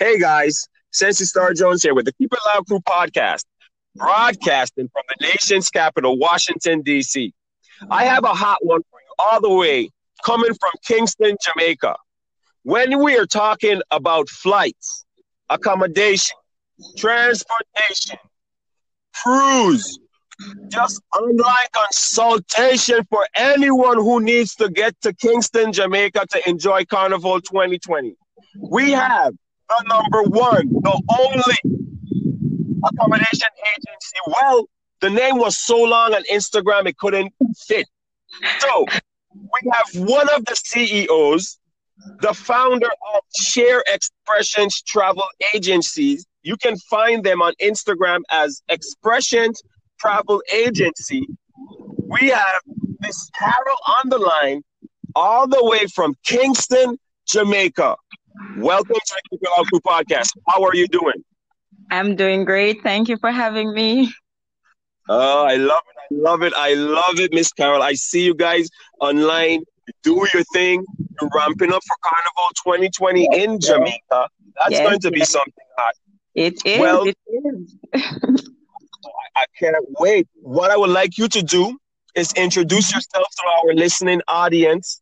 Hey guys, Sensi Star Jones here with the Keep It Loud Crew podcast, broadcasting from the nation's capital, Washington, D.C. I have a hot one for you, all the way coming from Kingston, Jamaica. When we are talking about flights, accommodation, transportation, cruise, just online consultation for anyone who needs to get to Kingston, Jamaica to enjoy Carnival 2020. We have the number one, the only accommodation agency. Well, the name was so long on Instagram it couldn't fit. So we have one of the CEOs, the founder of Sheer Expressionz Travel Agencies. You can find them on Instagram as Expressionz Travel Agency. We have Miss Carol on the line, all the way from Kingston, Jamaica. Welcome to the Keep It Loud Crew podcast. How are you doing? I'm doing great. Thank you for having me. Oh, I love it. I love it. I love it, Miss Carol. I see you guys online. Do your thing. You're ramping up for Carnival 2020 in Jamaica. That's yes, going to be something hot. It is. Well, it is. I can't wait. What I would like you to do is introduce yourself to our listening audience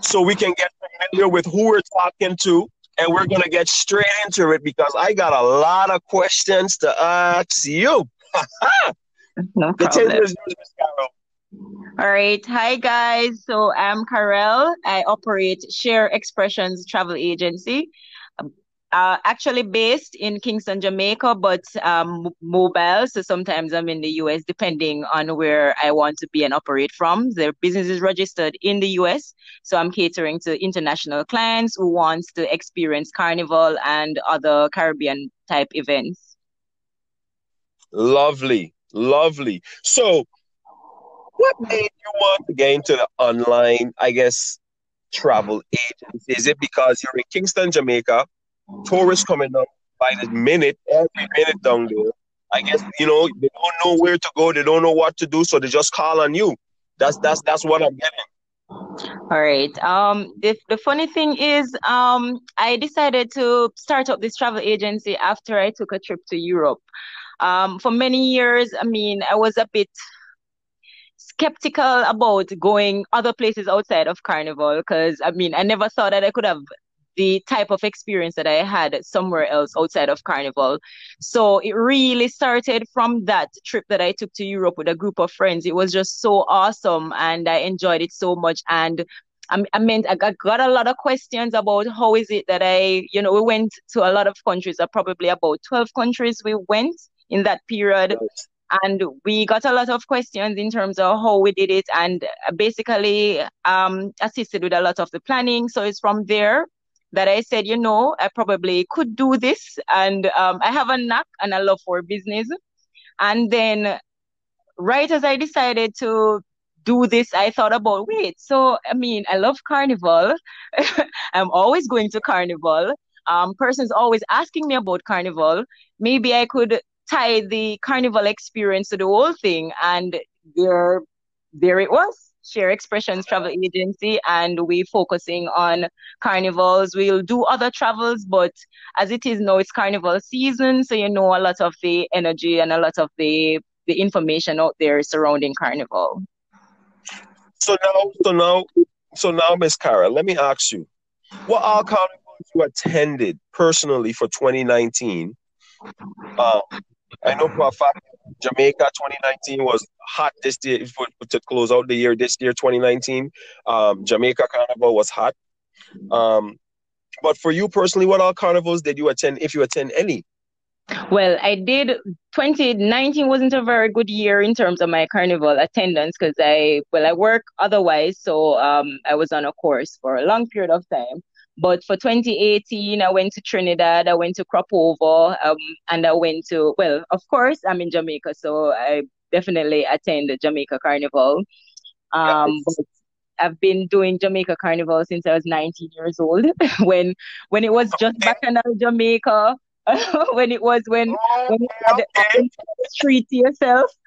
so we can get familiar with who we're talking to and we're going to get straight into it because I got a lot of questions to ask you. no problem. All right. Hi, guys. So I'm Carol. I operate Sheer Expressionz Travel Agency uh, actually based in Kingston, Jamaica, but um, mobile. So sometimes I'm in the US, depending on where I want to be and operate from. The business is registered in the US, so I'm catering to international clients who wants to experience Carnival and other Caribbean type events. Lovely, lovely. So, what made you want to get into the online, I guess, travel agency? Is it because you're in Kingston, Jamaica? Tourists coming up by the minute, every minute down there. I guess you know they don't know where to go, they don't know what to do, so they just call on you. That's that's that's what I'm getting. All right. Um, the, the funny thing is, um, I decided to start up this travel agency after I took a trip to Europe. Um, for many years, I mean, I was a bit skeptical about going other places outside of Carnival because I mean, I never thought that I could have the type of experience that I had somewhere else outside of Carnival. So it really started from that trip that I took to Europe with a group of friends. It was just so awesome and I enjoyed it so much. And I, I meant I got, got a lot of questions about how is it that I, you know, we went to a lot of countries, uh, probably about 12 countries we went in that period. and we got a lot of questions in terms of how we did it and basically um, assisted with a lot of the planning so it's from there that I said, you know, I probably could do this. And um, I have a knack and a love for business. And then, right as I decided to do this, I thought about, wait, so I mean, I love carnival. I'm always going to carnival. Um, persons always asking me about carnival. Maybe I could tie the carnival experience to the whole thing. And there, there it was. Sheer Expressionz Travel Agency, and we're focusing on carnivals. We'll do other travels, but as it is now, it's carnival season, so you know a lot of the energy and a lot of the the information out there surrounding carnival. So now, so now, so now, Miss Cara, let me ask you, what all carnivals you attended personally for 2019? Uh, I know for a fact Jamaica 2019 was hot this year for, to close out the year. This year 2019, um, Jamaica Carnival was hot. Um, but for you personally, what all carnivals did you attend? If you attend any? Well, I did. 2019 wasn't a very good year in terms of my carnival attendance because I, well, I work otherwise, so um, I was on a course for a long period of time. But for 2018, I went to Trinidad, I went to Crop Over, um, and I went to, well, of course, I'm in Jamaica, so I definitely attend the Jamaica Carnival. Um, yes. I've been doing Jamaica Carnival since I was 19 years old. when when it was just Bacchanal Jamaica, when it was when oh, when you had okay. the street to yourself.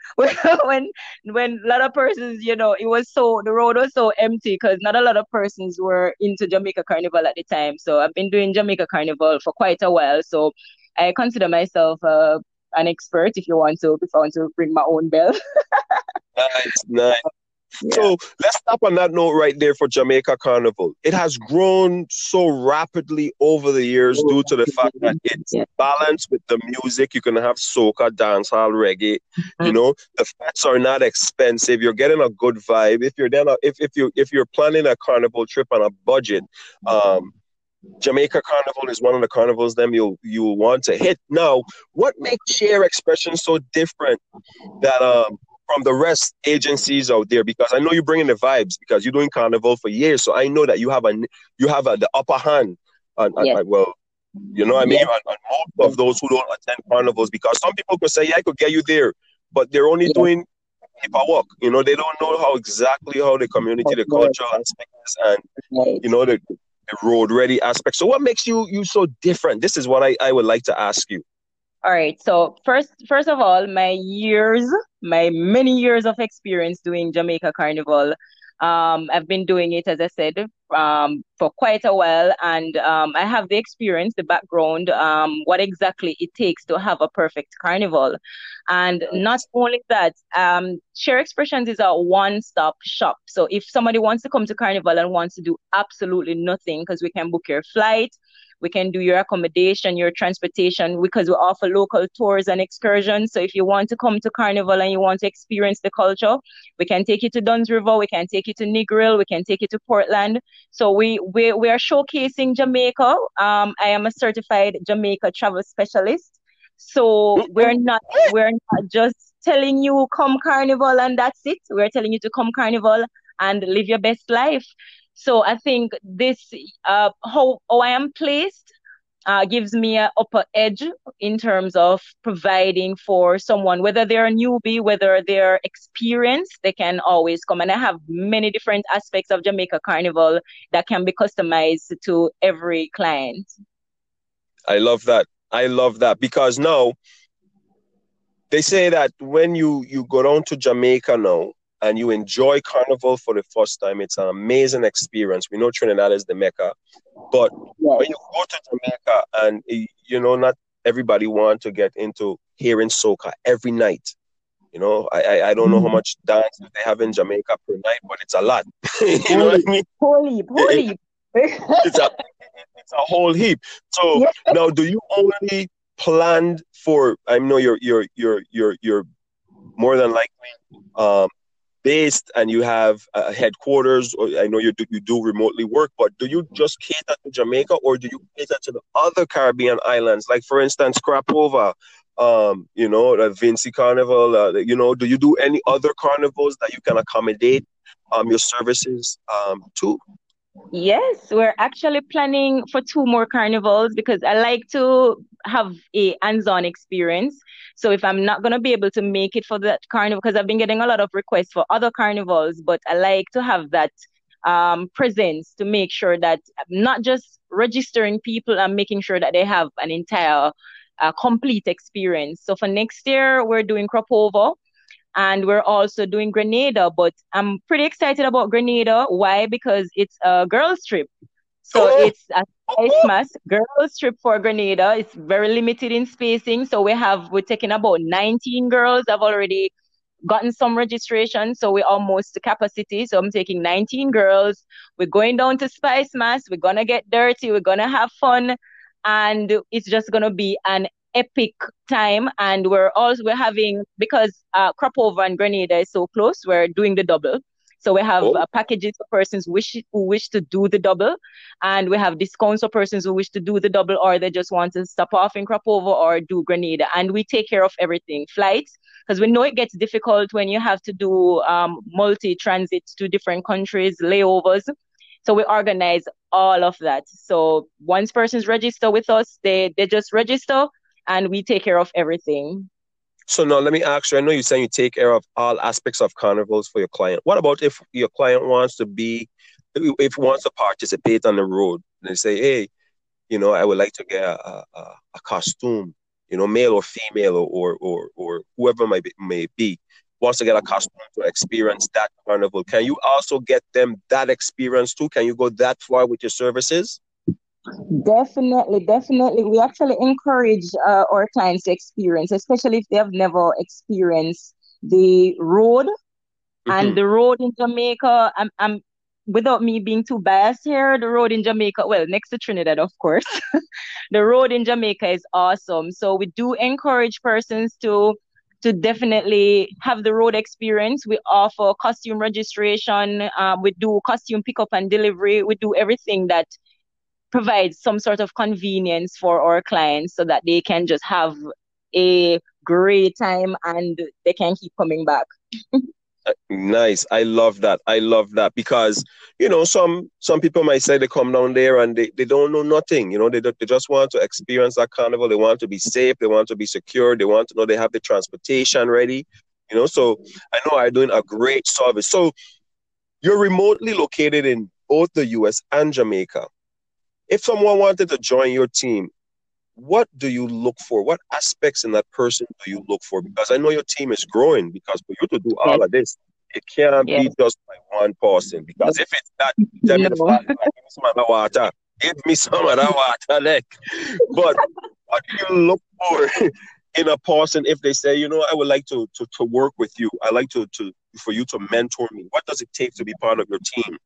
When when a lot of persons you know it was so the road was so empty because not a lot of persons were into Jamaica Carnival at the time. So I've been doing Jamaica Carnival for quite a while. So I consider myself uh, an expert if you want to if I want to ring my own bell. Nice nice so let's stop on that note right there for Jamaica Carnival. It has grown so rapidly over the years due to the fact that it's yeah. balanced with the music. You can have soca, dancehall, reggae. Mm-hmm. You know, the fats are not expensive. You're getting a good vibe. If you're then if, if you if you're planning a carnival trip on a budget, um, Jamaica Carnival is one of the carnivals them you you want to hit. Now, what makes Sheer Expression so different that um from the rest agencies out there because I know you're bringing the vibes because you're doing carnival for years. So I know that you have a you have a, the upper hand. And, yes. well, you know what I mean? Yes. On, most of those who don't attend carnivals because some people could say, yeah, I could get you there, but they're only yes. doing paperwork. You know, they don't know how exactly how the community, the cultural aspects, and you know the, the road ready aspect. So what makes you you so different? This is what I, I would like to ask you. All right. So first, first of all, my years, my many years of experience doing Jamaica Carnival. Um, I've been doing it, as I said, um, for quite a while, and um, I have the experience, the background, um, what exactly it takes to have a perfect carnival. And not only that, um, Sheer Expressionz is a one-stop shop. So if somebody wants to come to Carnival and wants to do absolutely nothing, because we can book your flight, we can do your accommodation, your transportation, because we offer local tours and excursions. So if you want to come to Carnival and you want to experience the culture, we can take you to Dunn's River, we can take you to Negril, we can take you to Portland. So we we, we are showcasing Jamaica. Um, I am a certified Jamaica travel specialist. So we're not we're not just telling you come carnival and that's it. We're telling you to come carnival and live your best life. So I think this uh, how how I am placed uh, gives me an upper edge in terms of providing for someone, whether they're a newbie, whether they're experienced, they can always come. And I have many different aspects of Jamaica Carnival that can be customized to every client. I love that. I love that because now they say that when you you go down to Jamaica now, and you enjoy carnival for the first time, it's an amazing experience. We know Trinidad is the mecca, but when you go to Jamaica and you know not everybody want to get into hearing soca every night. You know, I I, I don't know how mm-hmm. much dance they have in Jamaica per night, but it's a lot. you know what I mean? Holy, holy. it's a it's a whole heap. So yeah. now, do you only plan for? I know you're you're you're you're you're more than likely um, based and you have a headquarters or i know you do, you do remotely work but do you just cater to jamaica or do you cater to the other caribbean islands? Like for instance Crop Over um, you know the vincy carnival uh, you know do you do any other carnivals that you can accommodate um, your services um, to Yes, we're actually planning for two more carnivals because I like to have a hands-on experience. So if I'm not gonna be able to make it for that carnival, because I've been getting a lot of requests for other carnivals, but I like to have that um, presence to make sure that I'm not just registering people and making sure that they have an entire uh, complete experience. So for next year, we're doing crop over and we're also doing Grenada. But I'm pretty excited about Grenada. Why? Because it's a girls trip. So oh. it's a Christmas oh. girls trip for Grenada. It's very limited in spacing. So we have we're taking about 19 girls. I've already gotten some registration, so we're almost to capacity. So I'm taking 19 girls. We're going down to Spicemas. We're gonna get dirty. We're gonna have fun, and it's just gonna be an epic time and we're also we're having because uh crop over and grenada is so close we're doing the double so we have oh. uh, packages for persons wish who wish to do the double and we have discounts for persons who wish to do the double or they just want to stop off in crop over or do grenada and we take care of everything flights because we know it gets difficult when you have to do um, multi transits to different countries layovers so we organize all of that. So once persons register with us, they they just register and we take care of everything. So now let me ask you, I know you're saying you take care of all aspects of carnivals for your client. What about if your client wants to be, if wants to participate on the road? And they say, hey, you know, I would like to get a, a, a costume, you know, male or female or or or, or whoever may be, may be wants to get a costume to experience that carnival. Can you also get them that experience too? Can you go that far with your services? Definitely, definitely. We actually encourage uh, our clients to experience, especially if they have never experienced the road. Mm-hmm. And the road in Jamaica, I'm, I'm without me being too biased here, the road in Jamaica, well, next to Trinidad, of course, the road in Jamaica is awesome. So we do encourage persons to to definitely have the road experience. We offer costume registration. Um, we do costume pickup and delivery. We do everything that provides some sort of convenience for our clients so that they can just have a great time and they can keep coming back. nice. I love that. I love that because you know some some people might say they come down there and they, they don't know nothing. You know they, they just want to experience that carnival. They want to be safe. They want to be secure. They want to know they have the transportation ready. You know so i know i'm doing a great service. So you're remotely located in both the us and jamaica if someone wanted to join your team what do you look for? What aspects in that person do you look for? Because I know your team is growing. Because for you to do all of this, it can't be just by one person. Because if it's that, tell me give me some of the water. Give me some of the water, like. But what do you look for in a person if they say, you know, I would like to to, to work with you. I like to to for you to mentor me. What does it take to be part of your team?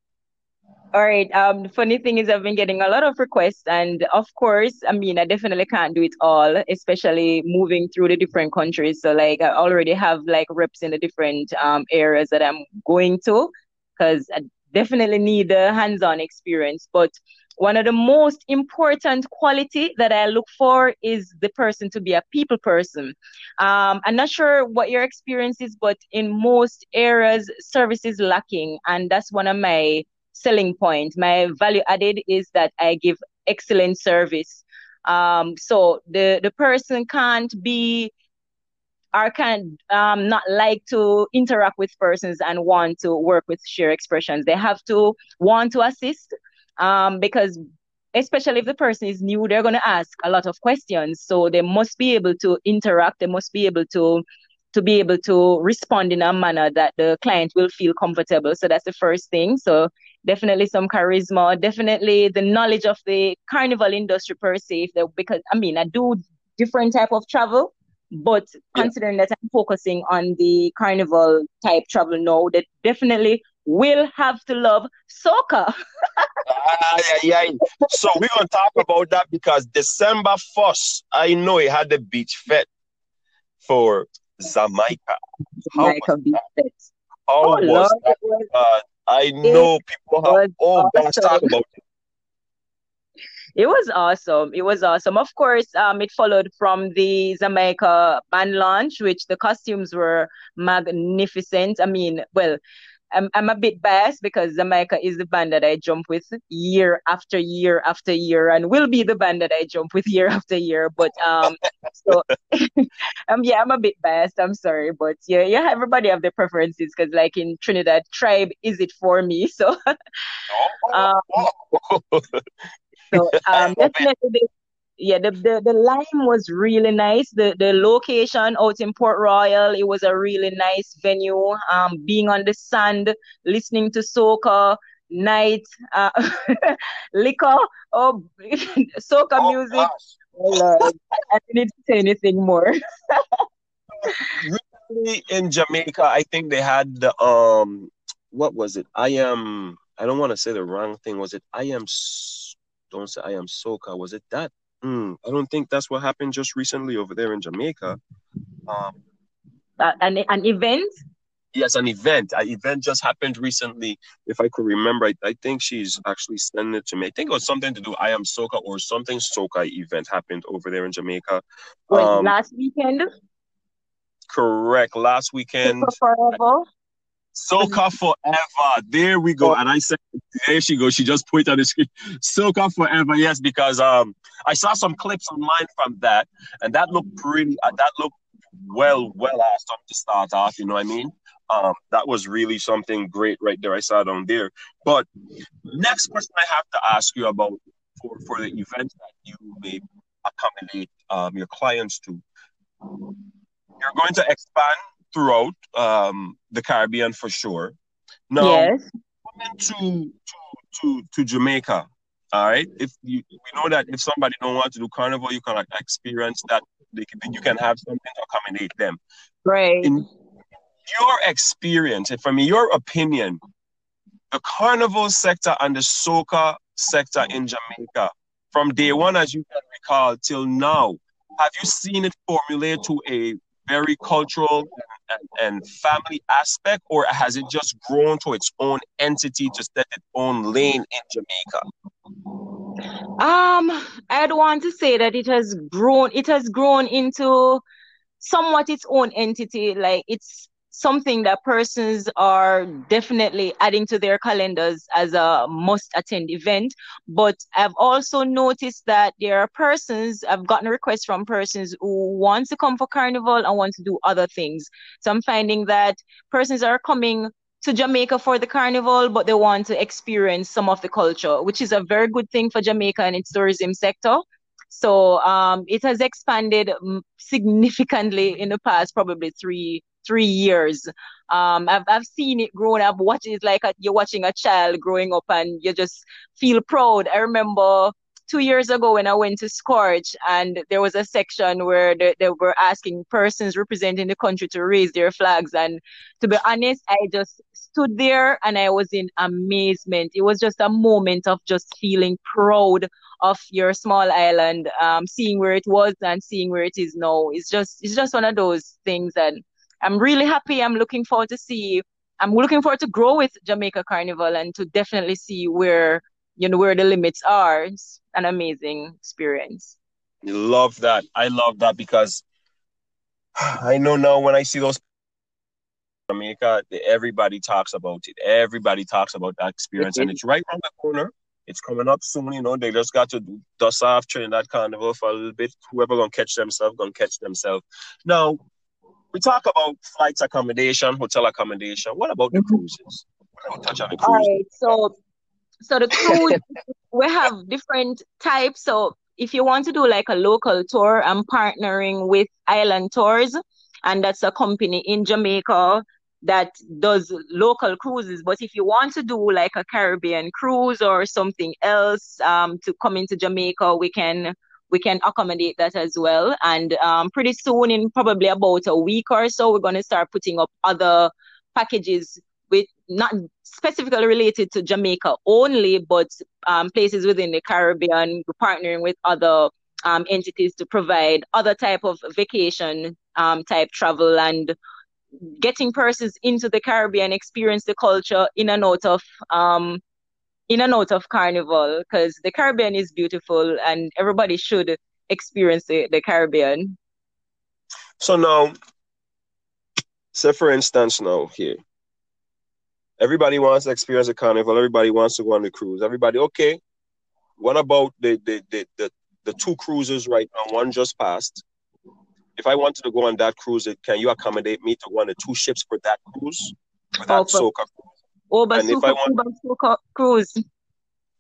All right. Um, the funny thing is, I've been getting a lot of requests, and of course, I mean, I definitely can't do it all, especially moving through the different countries. So, like, I already have like reps in the different um areas that I'm going to, because I definitely need the hands-on experience. But one of the most important quality that I look for is the person to be a people person. Um, I'm not sure what your experience is, but in most areas, service is lacking, and that's one of my selling point. My value added is that I give excellent service. Um, so the the person can't be or can um, not like to interact with persons and want to work with Sheer Expressionz. They have to want to assist um, because especially if the person is new, they're going to ask a lot of questions. So they must be able to interact. They must be able to to be able to respond in a manner that the client will feel comfortable. So that's the first thing. So definitely some charisma, definitely the knowledge of the carnival industry per se. If because I mean I do different type of travel, but considering that I'm focusing on the carnival type travel now, that definitely will have to love ah, yeah, yeah. So we're gonna talk about that because December 1st, I know it had the beach fete for Jamaica. Jamaica Beach Fest. How oh, was Lord, that? Was, I know people have all awesome. talk about it. It was awesome. It was awesome. Of course, um, it followed from the Xaymaca band launch, which the costumes were magnificent. I mean, well, I'm, I'm a bit biased because Xaymaca is the band that I jump with year after year after year and will be the band that I jump with year after year. But um so um yeah, I'm a bit biased. I'm sorry. But yeah, yeah, everybody have their preferences because like in Trinidad, tribe is it for me. So um, so um definitely yeah, the, the, the lime was really nice. The the location out in Port Royal, it was a really nice venue. Um, being on the sand, listening to soca, night, uh, liquor, oh, soca oh, music. Oh, I didn't need to say anything more. Recently in Jamaica, I think they had the um, what was it? I am. I don't want to say the wrong thing. Was it I am? Don't say I am soca. Was it that? Mm, I don't think that's what happened just recently over there in Jamaica. Um, uh, an an event. Yes, an event. An event just happened recently. If I could remember, I, I think she's actually sending it to me. I think it was something to do I am Soca or something Soca event happened over there in Jamaica. Wait, um, last weekend. Correct. Last weekend. Forever. Soca forever. There we go. And I said, there she goes. She just pointed on the screen. Soca forever. Yes, because um, I saw some clips online from that, and that looked pretty. Uh, that looked well, well awesome to start off. You know what I mean? Um, that was really something great right there. I saw down there. But next question I have to ask you about for, for the events that you may accommodate um, your clients to. You're going to expand throughout um, the Caribbean for sure. Now, yes. coming to, to to to Jamaica, all right. If you we know that if somebody don't want to do carnival, you can like, experience that. They can, you can have something to accommodate them. Right. In your experience, and from your opinion, the carnival sector and the soca sector in Jamaica, from day one, as you can recall, till now, have you seen it formulate to a very cultural and, family aspect, or has it just grown to its own entity to set its own lane in Jamaica? Um, I'd want to say that it has grown. It has grown into somewhat its own entity. Like it's something that persons are definitely adding to their calendars as a must attend event. But I've also noticed that there are persons, I've gotten requests from persons who want to come for carnival and want to do other things. So I'm finding that persons are coming to Jamaica for the carnival, but they want to experience some of the culture, which is a very good thing for Jamaica and its tourism sector. So um, it has expanded significantly in the past, probably three three years. Um, I've I've seen it growing up. Watch it like a, you're watching a child growing up, and you just feel proud. I remember two years ago when I went to Scorch, and there was a section where they, they were asking persons representing the country to raise their flags. And to be honest, I just stood there and I was in amazement. It was just a moment of just feeling proud of your small island, um, seeing where it was and seeing where it is now. It's just it's just one of those things that I'm really happy. I'm looking forward to see. I'm looking forward to grow with Jamaica Carnival and to definitely see where you know where the limits are. It's an amazing experience. Love that. I love that because I know now when I see those Jamaica, everybody talks about it. Everybody talks about that experience, and mm-hmm. it's right around the corner. It's coming up soon. You know, they just got to dust off Trinidad Carnival for a little bit. Whoever gonna catch themselves, gonna catch themselves. Now, we talk about flights accommodation, hotel accommodation. What about the mm-hmm. cruises? touch on the cruises. All right, so so the cruise we have different types. So if you want to do like a local tour, I'm partnering with Island Tours, and that's a company in Jamaica that does local cruises. But if you want to do like a Caribbean cruise or something else um, to come into Jamaica, we can we can accommodate that as well. And um, pretty soon, in probably about a week or so, we're going to start putting up other packages with not specifically related to Jamaica only, but um, places within the Caribbean. Partnering with other um, entities to provide other type of vacation um, type travel and getting persons into the Caribbean, experience the culture in and out of um, in and out of carnival because the Caribbean is beautiful and everybody should experience the, the Caribbean. So now, say for instance, now here, everybody wants to experience a carnival, everybody wants to go on the cruise. Everybody, okay. What about the the the the, the two cruises right now? One just passed. If I wanted to go on that cruise, can you accommodate me to go on the two ships for that cruise? For that oh, soca want, cruise.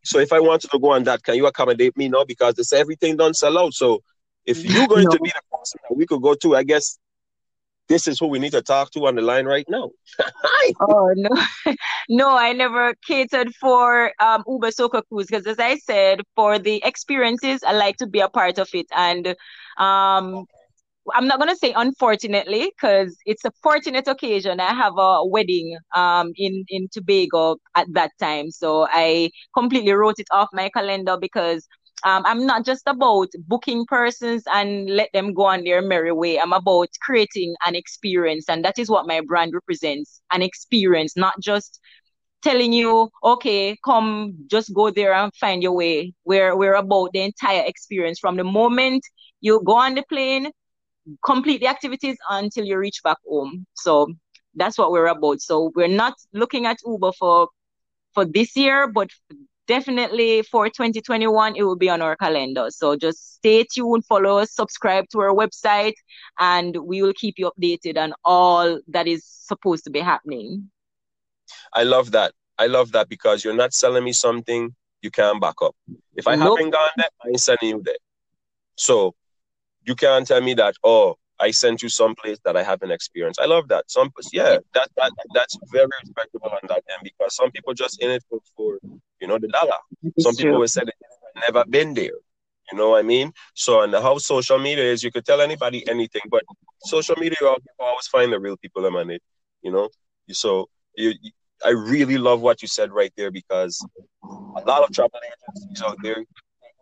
So if I wanted to go on that, can you accommodate me now? Because this everything don't sell out. So if you're going no. to be the person that we could go to, I guess this is who we need to talk to on the line right now. oh no, no, I never catered for um, Uber Soca Cruise because, as I said, for the experiences, I like to be a part of it, and um, I'm not gonna say unfortunately because it's a fortunate occasion. I have a wedding um in in Tobago at that time, so I completely wrote it off my calendar because um, I'm not just about booking persons and let them go on their merry way. I'm about creating an experience, and that is what my brand represents: an experience, not just telling you, okay, come, just go there and find your way. We're we're about the entire experience from the moment you go on the plane complete the activities until you reach back home. So that's what we're about. So we're not looking at Uber for for this year, but definitely for 2021 it will be on our calendar. So just stay tuned, follow us, subscribe to our website, and we will keep you updated on all that is supposed to be happening. I love that. I love that because you're not selling me something you can't back up. If I nope. haven't gone there, I ain't sending you there. So you can't tell me that, oh, I sent you someplace that I haven't experienced. I love that. Some yeah, that, that that's very respectable on that end because some people just in it for, for you know the dollar. It's some true. people will say they've never been there. You know what I mean? So, and how social media is, you could tell anybody anything, but social media, you always find the real people in it. You know, so you, you, I really love what you said right there because a lot of travel agencies out there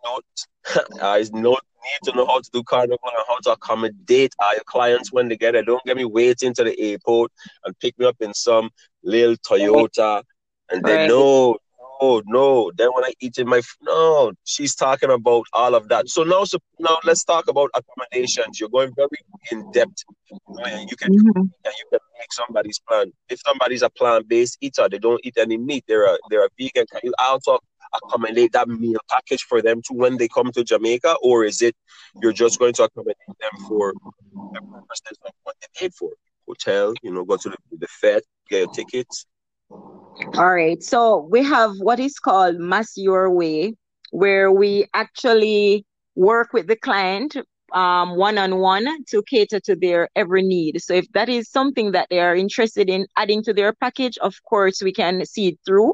don't, uh, not need to know how to do carnival and how to accommodate our clients when they get there. Don't get me waiting to the airport and pick me up in some little Toyota and they know no, no. Then when I eat in my no, she's talking about all of that. So now, so now let's talk about accommodations. You're going very in depth, and you can mm-hmm. and you can make somebody's plan. If somebody's a plant-based eater, they don't eat any meat. They're a they're a vegan. Can you also accommodate that meal package for them to when they come to Jamaica, or is it you're just going to accommodate them for the purposes of what they paid for? Hotel, you know, go to the, the Fed, get your tickets, all right. So we have what is called Mass Your Way, where we actually work with the client one on one to cater to their every need. So if that is something that they are interested in adding to their package, of course we can see it through.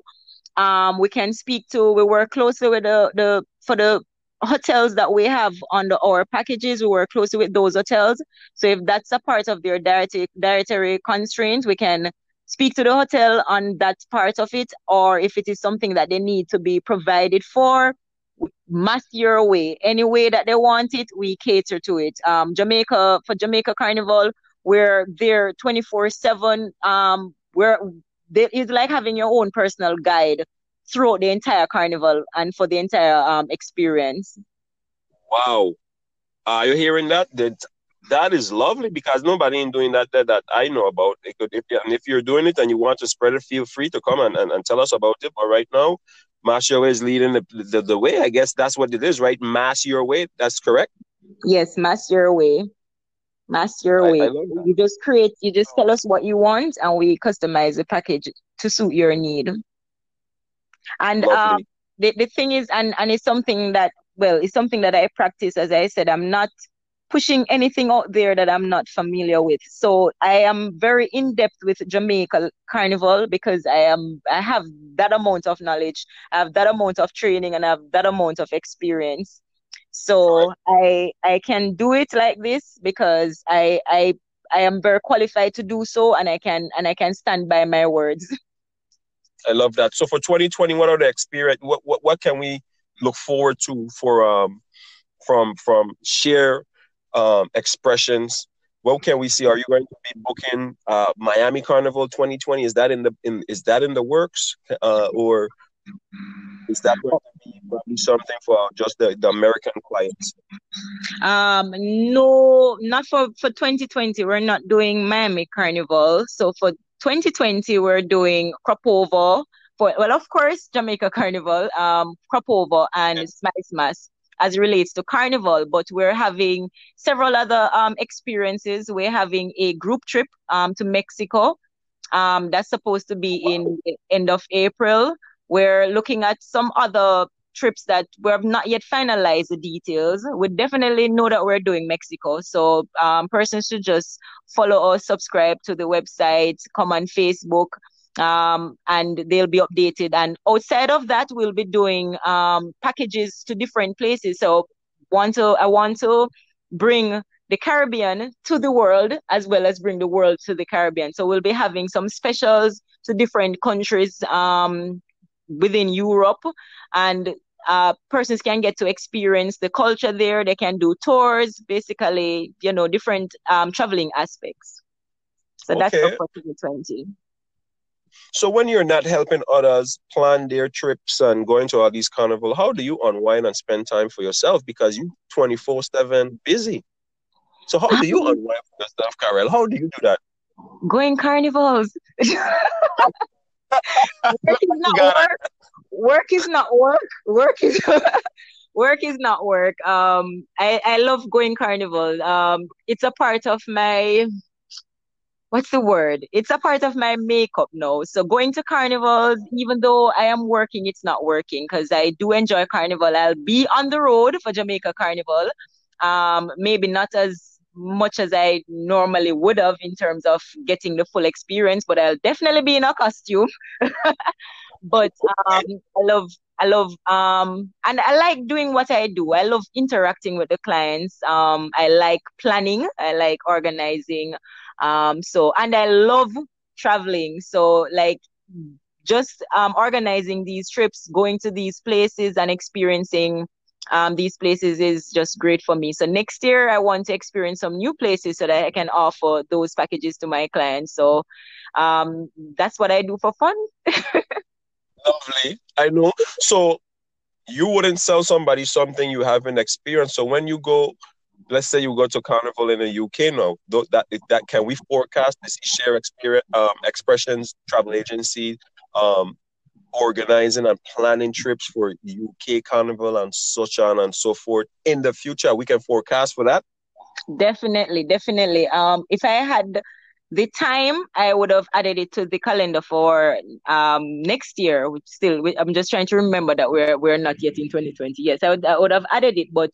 Um, we can speak to. We work closely with the the for the hotels that we have on the our packages. We work closely with those hotels. So if that's a part of their dietary dietary constraints, we can speak to the hotel on that part of it, or if it is something that they need to be provided for, mass your way. Any way that they want it, we cater to it. Um, Jamaica, for Jamaica Carnival, we're there 24 7. Um, we're, is like having your own personal guide throughout the entire carnival and for the entire um, experience. Wow. Are you hearing that? That that is lovely because nobody in doing that, that that I know about. It could, if and if you're doing it and you want to spread it, feel free to come and, and, and tell us about it. But right now, Mass Your Way is leading the, the, the way. I guess that's what it is, right? Mass Your Way. That's correct. Yes, Mass Your Way. Mass Your I, Way. I you just create. You just tell us what you want, and we customize the package to suit your need. And um, the the thing is, and and it's something that well, it's something that I practice. As I said, I'm not pushing anything out there that I'm not familiar with. So I am very in depth with Jamaica Carnival because I am I have that amount of knowledge, I have that amount of training, and I have that amount of experience. So I I can do it like this because I I I am very qualified to do so, and I can and I can stand by my words. I love that. So for 2020, what are the experience? What what what can we look forward to for um from from share um, expressions. What can we see? Are you going to be booking uh, Miami Carnival 2020? Is that in the in is that in the works, uh, or is that going to be probably something for just the, the American clients? Um, no, not for for 2020. We're not doing Miami Carnival. So for 2020, we're doing Crop Over. For well, of course, Jamaica Carnival, um, Crop Over and yes. Smice as relates to carnival, but we're having several other um, experiences. We're having a group trip um, to Mexico. Um, that's supposed to be in end of April. We're looking at some other trips that we have not yet finalized the details. We definitely know that we're doing Mexico. So um, persons should just follow us, subscribe to the website, come on Facebook, um, and they'll be updated. And outside of that, we'll be doing um, packages to different places. So want to I want to bring the Caribbean to the world as well as bring the world to the Caribbean. So we'll be having some specials to different countries um, within Europe and uh, persons can get to experience the culture there. They can do tours, basically, you know, different um, traveling aspects. So okay. that's for 2020. So when you're not helping others plan their trips and going to all these carnival, how do you unwind and spend time for yourself? Because you 24 seven busy. So how do you unwind for yourself, Carol? How do you do that? Going carnivals. work is not work. Work is not work. Work is work is not work. Um, I I love going carnival. Um, it's a part of my what's the word? It's a part of my makeup now. So going to carnivals, even though I am working, it's not working because I do enjoy carnival. I'll be on the road for Jamaica Carnival. Um, maybe not as much as I normally would have in terms of getting the full experience, but I'll definitely be in a costume. but um, I love I love um and I like doing what I do. I love interacting with the clients. Um I like planning, I like organizing. Um so and I love traveling. So like just um organizing these trips, going to these places and experiencing um, these places is just great for me. So next year, I want to experience some new places so that I can offer those packages to my clients. So um, that's what I do for fun. Lovely. I know. So you wouldn't sell somebody something you haven't experienced. So when you go, let's say you go to carnival in the UK now, that that can we forecast this share experience um, expressions travel agency um, organizing and planning trips for UK Carnival and such on and so forth in the future. We can forecast for that. Definitely, definitely. Um, if I had the time I would have added it to the calendar for um next year, which still I'm just trying to remember that we're we're not yet in 2020. Yes, I would I would have added it, but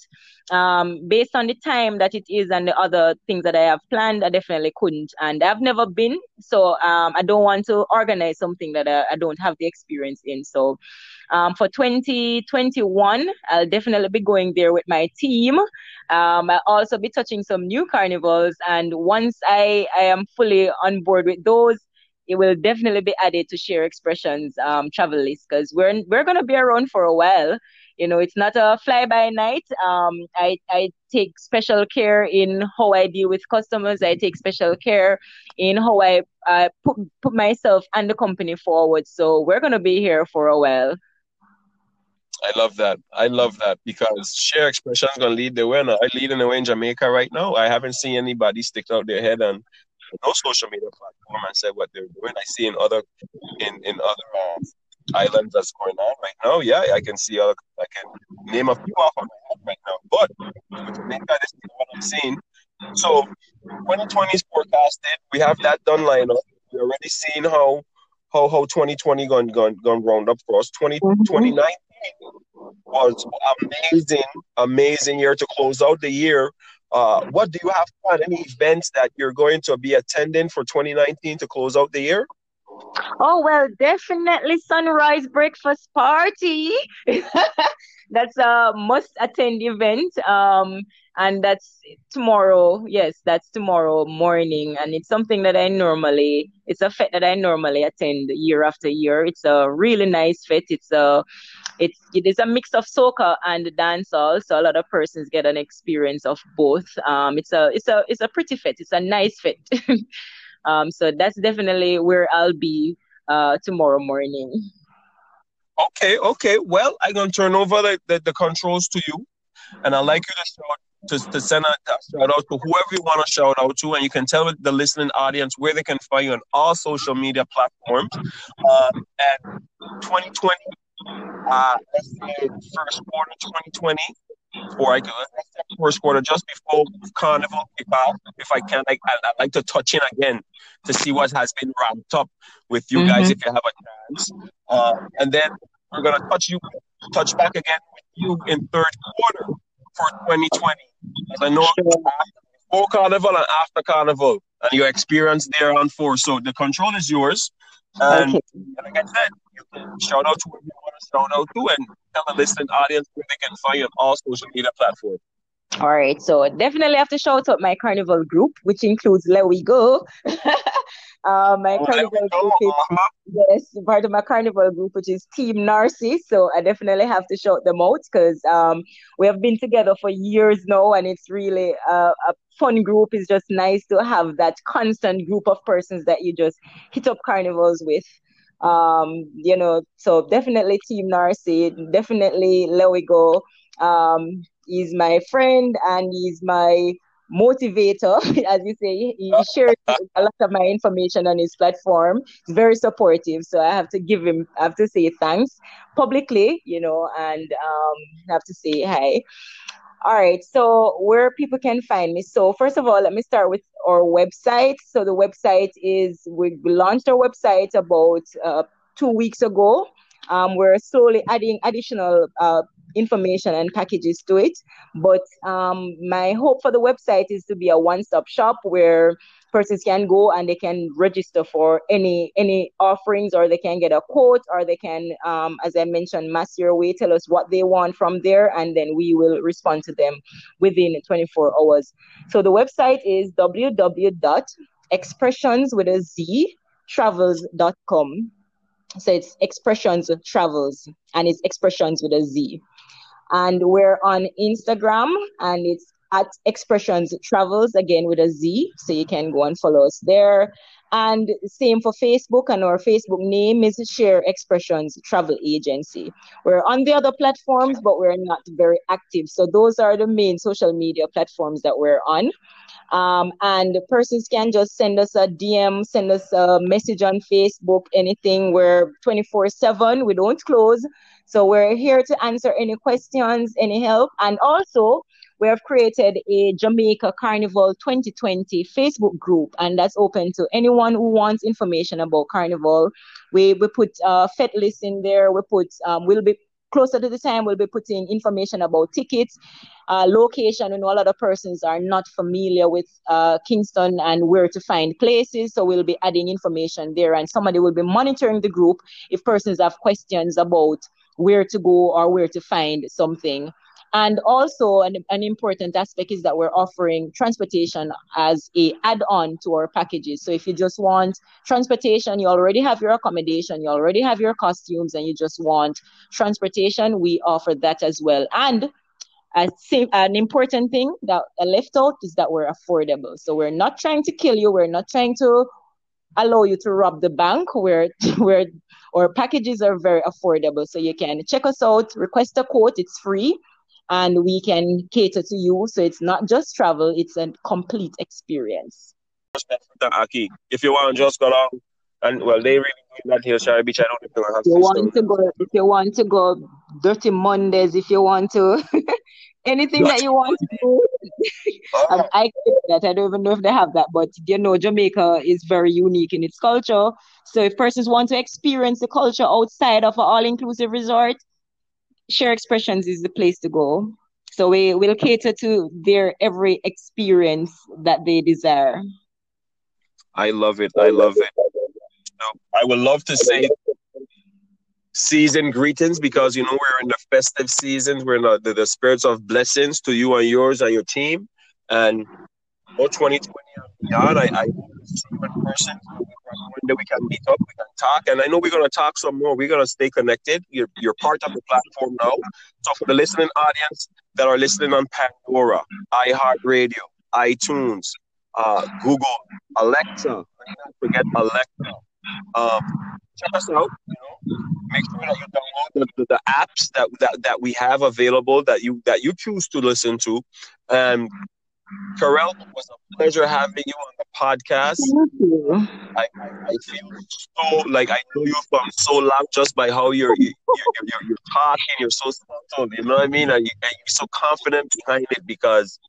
um based on the time that it is and the other things that I have planned, I definitely couldn't. And I've never been, so um I don't want to organize something that I, I don't have the experience in. So um, for 2021, I'll definitely be going there with my team. Um, I'll also be touching some new carnivals. And once I, I am fully on board with those, it will definitely be added to Sheer Expressionz um, travel list because we're, we're going to be around for a while. You know, it's not a fly by night. Um, I, I take special care in how I deal with customers. I take special care in how I uh, put, put myself and the company forward. So we're going to be here for a while. I love that. I love that because Sheer Expression is gonna lead the way. Now. I lead in the way in Jamaica right now. I haven't seen anybody stick out their head and no social media platform and said what they're doing. I see in other in in other um, islands that's going on right now. Yeah, I can see other. I can name a few off of my head right now. But Jamaica, this is what I'm seeing. So 2020 is forecasted. We have that done line up. We're already seen how how how 2020 gone gone gone round up for us. 20, mm-hmm. 2019 was amazing, amazing year to close out the year. Uh, what do you have planned? Any events that you're going to be attending for 2019 to close out the year? Oh well, definitely sunrise breakfast party. that's a must attend event. Um, and that's tomorrow. Yes, that's tomorrow morning, and it's something that I normally. It's a fete that I normally attend year after year. It's a really nice fete. It's a, it's it is a mix of soca and dancehall, so a lot of persons get an experience of both. Um, it's a it's a it's a pretty fit. It's a nice fit. um, so that's definitely where I'll be uh tomorrow morning. Okay, okay. Well, I'm gonna turn over the, the, the controls to you, and I'd like you to shout to, to send a, shout out to whoever you want to shout out to, and you can tell the listening audience where they can find you on all social media platforms. Um, and 2020, uh, first quarter 2020, or I go first quarter just before Carnival kickoff. If I can, I, I'd like to touch in again to see what has been ramped up with you mm-hmm. guys if you have a chance. Uh, and then we're gonna touch you, touch back again with you in third quarter for 2020. I know before Carnival and after Carnival, and your experience there on four. So the control is yours. And, okay. and like I said, you can shout out to you want to shout out to and tell the listening audience where they can find you on all social media platforms. All right, so definitely have to shout out my carnival group, which includes Let We Go. Uh, my oh, carnival group is, uh-huh. yes, part of my carnival group, which is Team Narcissus. So I definitely have to shout them out because um, we have been together for years now, and it's really a fun group. It's just nice to have that constant group of persons that you just hit up carnivals with. Um, you know, so definitely Team Narcissus, definitely Let We Go. Um, he's my friend and he's my motivator, as you say. He shares a lot of my information on his platform. He's very supportive. So I have to give him, I have to say thanks publicly, you know, and um, have to say hi. All right, so where people can find me. So first of all, let me start with our website. So the website is we launched our website about uh, two weeks ago. Um, we're slowly adding additional uh, information and packages to it. But um, my hope for the website is to be a one-stop shop where persons can go and they can register for any any offerings or they can get a quote or they can um, as i mentioned mass your way tell us what they want from there and then we will respond to them within 24 hours. So the website is www.expressions with a z travels.com so it's expressions travels and it's expressions with a z. And we're on instagram and it's at Expressionz Travels, again with a Z. So you can go and follow us there. And same for Facebook, and our Facebook name is Sheer Expressionz Travel Agency. We're on the other platforms, but we're not very active. So those are the main social media platforms that we're on. Um, and persons can just send us a DM, send us a message on Facebook, anything. We're 24 7, we don't close. So we're here to answer any questions, any help. And also, we have created a Jamaica Carnival 2020 Facebook group, and that's open to anyone who wants information about Carnival. We we put uh, FET list in there. We put um, we'll be closer to the time we'll be putting information about tickets uh, location and a lot of persons are not familiar with uh, kingston and where to find places so we'll be adding information there and somebody will be monitoring the group if persons have questions about where to go or where to find something and also an, an important aspect is that we're offering transportation as a add-on to our packages. So if you just want transportation, you already have your accommodation, you already have your costumes, and you just want transportation, we offer that as well. And an important thing that I left out is that we're affordable. So we're not trying to kill you. We're not trying to allow you to rob the bank. We're, we're, our packages are very affordable. So you can check us out, request a quote. It's free and we can cater to you. So it's not just travel, it's a complete experience. If you want to just go along and well they really doing that here, Shari Beach. I don't know if you want to go if you want to go dirty Mondays, if you want to anything that you want to do. oh. I that. I don't even know if they have that, but you know, Jamaica is very unique in its culture. So if persons want to experience the culture outside of an all-inclusive resort, Sheer Expressionz is the place to go. So we will cater to their every experience that they desire. I love it. I love it. I would love to say season greetings because you know we're in the festive seasons. We're in the, the, the spirits of blessings to you and yours and your team. And for 2020 and beyond, I, I see you in person. One day we can meet up, we can talk, and I know we're gonna talk some more. We're gonna stay connected. You're you're part of the platform now. So for the listening audience that are listening on Pandora, iHeartRadio, iTunes, uh, Google, Alexa, forget Alexa. Um, check us out. You know, make sure that you download the, the, the, apps that, that that we have available that you that you choose to listen to, and Carol, it was a pleasure having you on the podcast. Thank you. I, I, I, feel so like I know you from so long just by how you're you're, you're, you're, you're talking. You're so subtle. You know what I mean? And, you, and you're so confident behind it because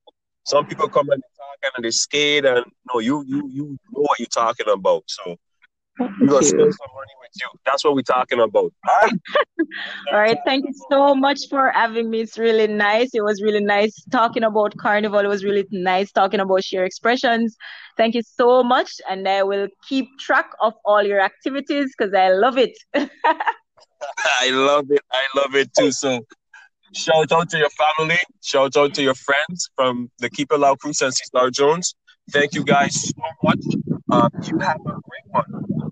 some people come and talk and they're scared and no, you you you know what you're talking about. So we're gonna spend some money with you. That's what we're talking about. All right. All right. Thank you so much for having me. It's really nice. It was really nice talking about Carnival. It was really nice talking about Sheer Expressionz. Thank you so much. And I will keep track of all your activities because I love it. I love it. I love it too. So shout out to your family. Shout out to your friends from the Keep It Loud crew, Sensi Star Jones. Thank you guys so much. Um, you have a great one.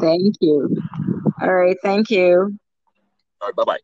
Thank you. All right. Thank you. All right. Bye bye.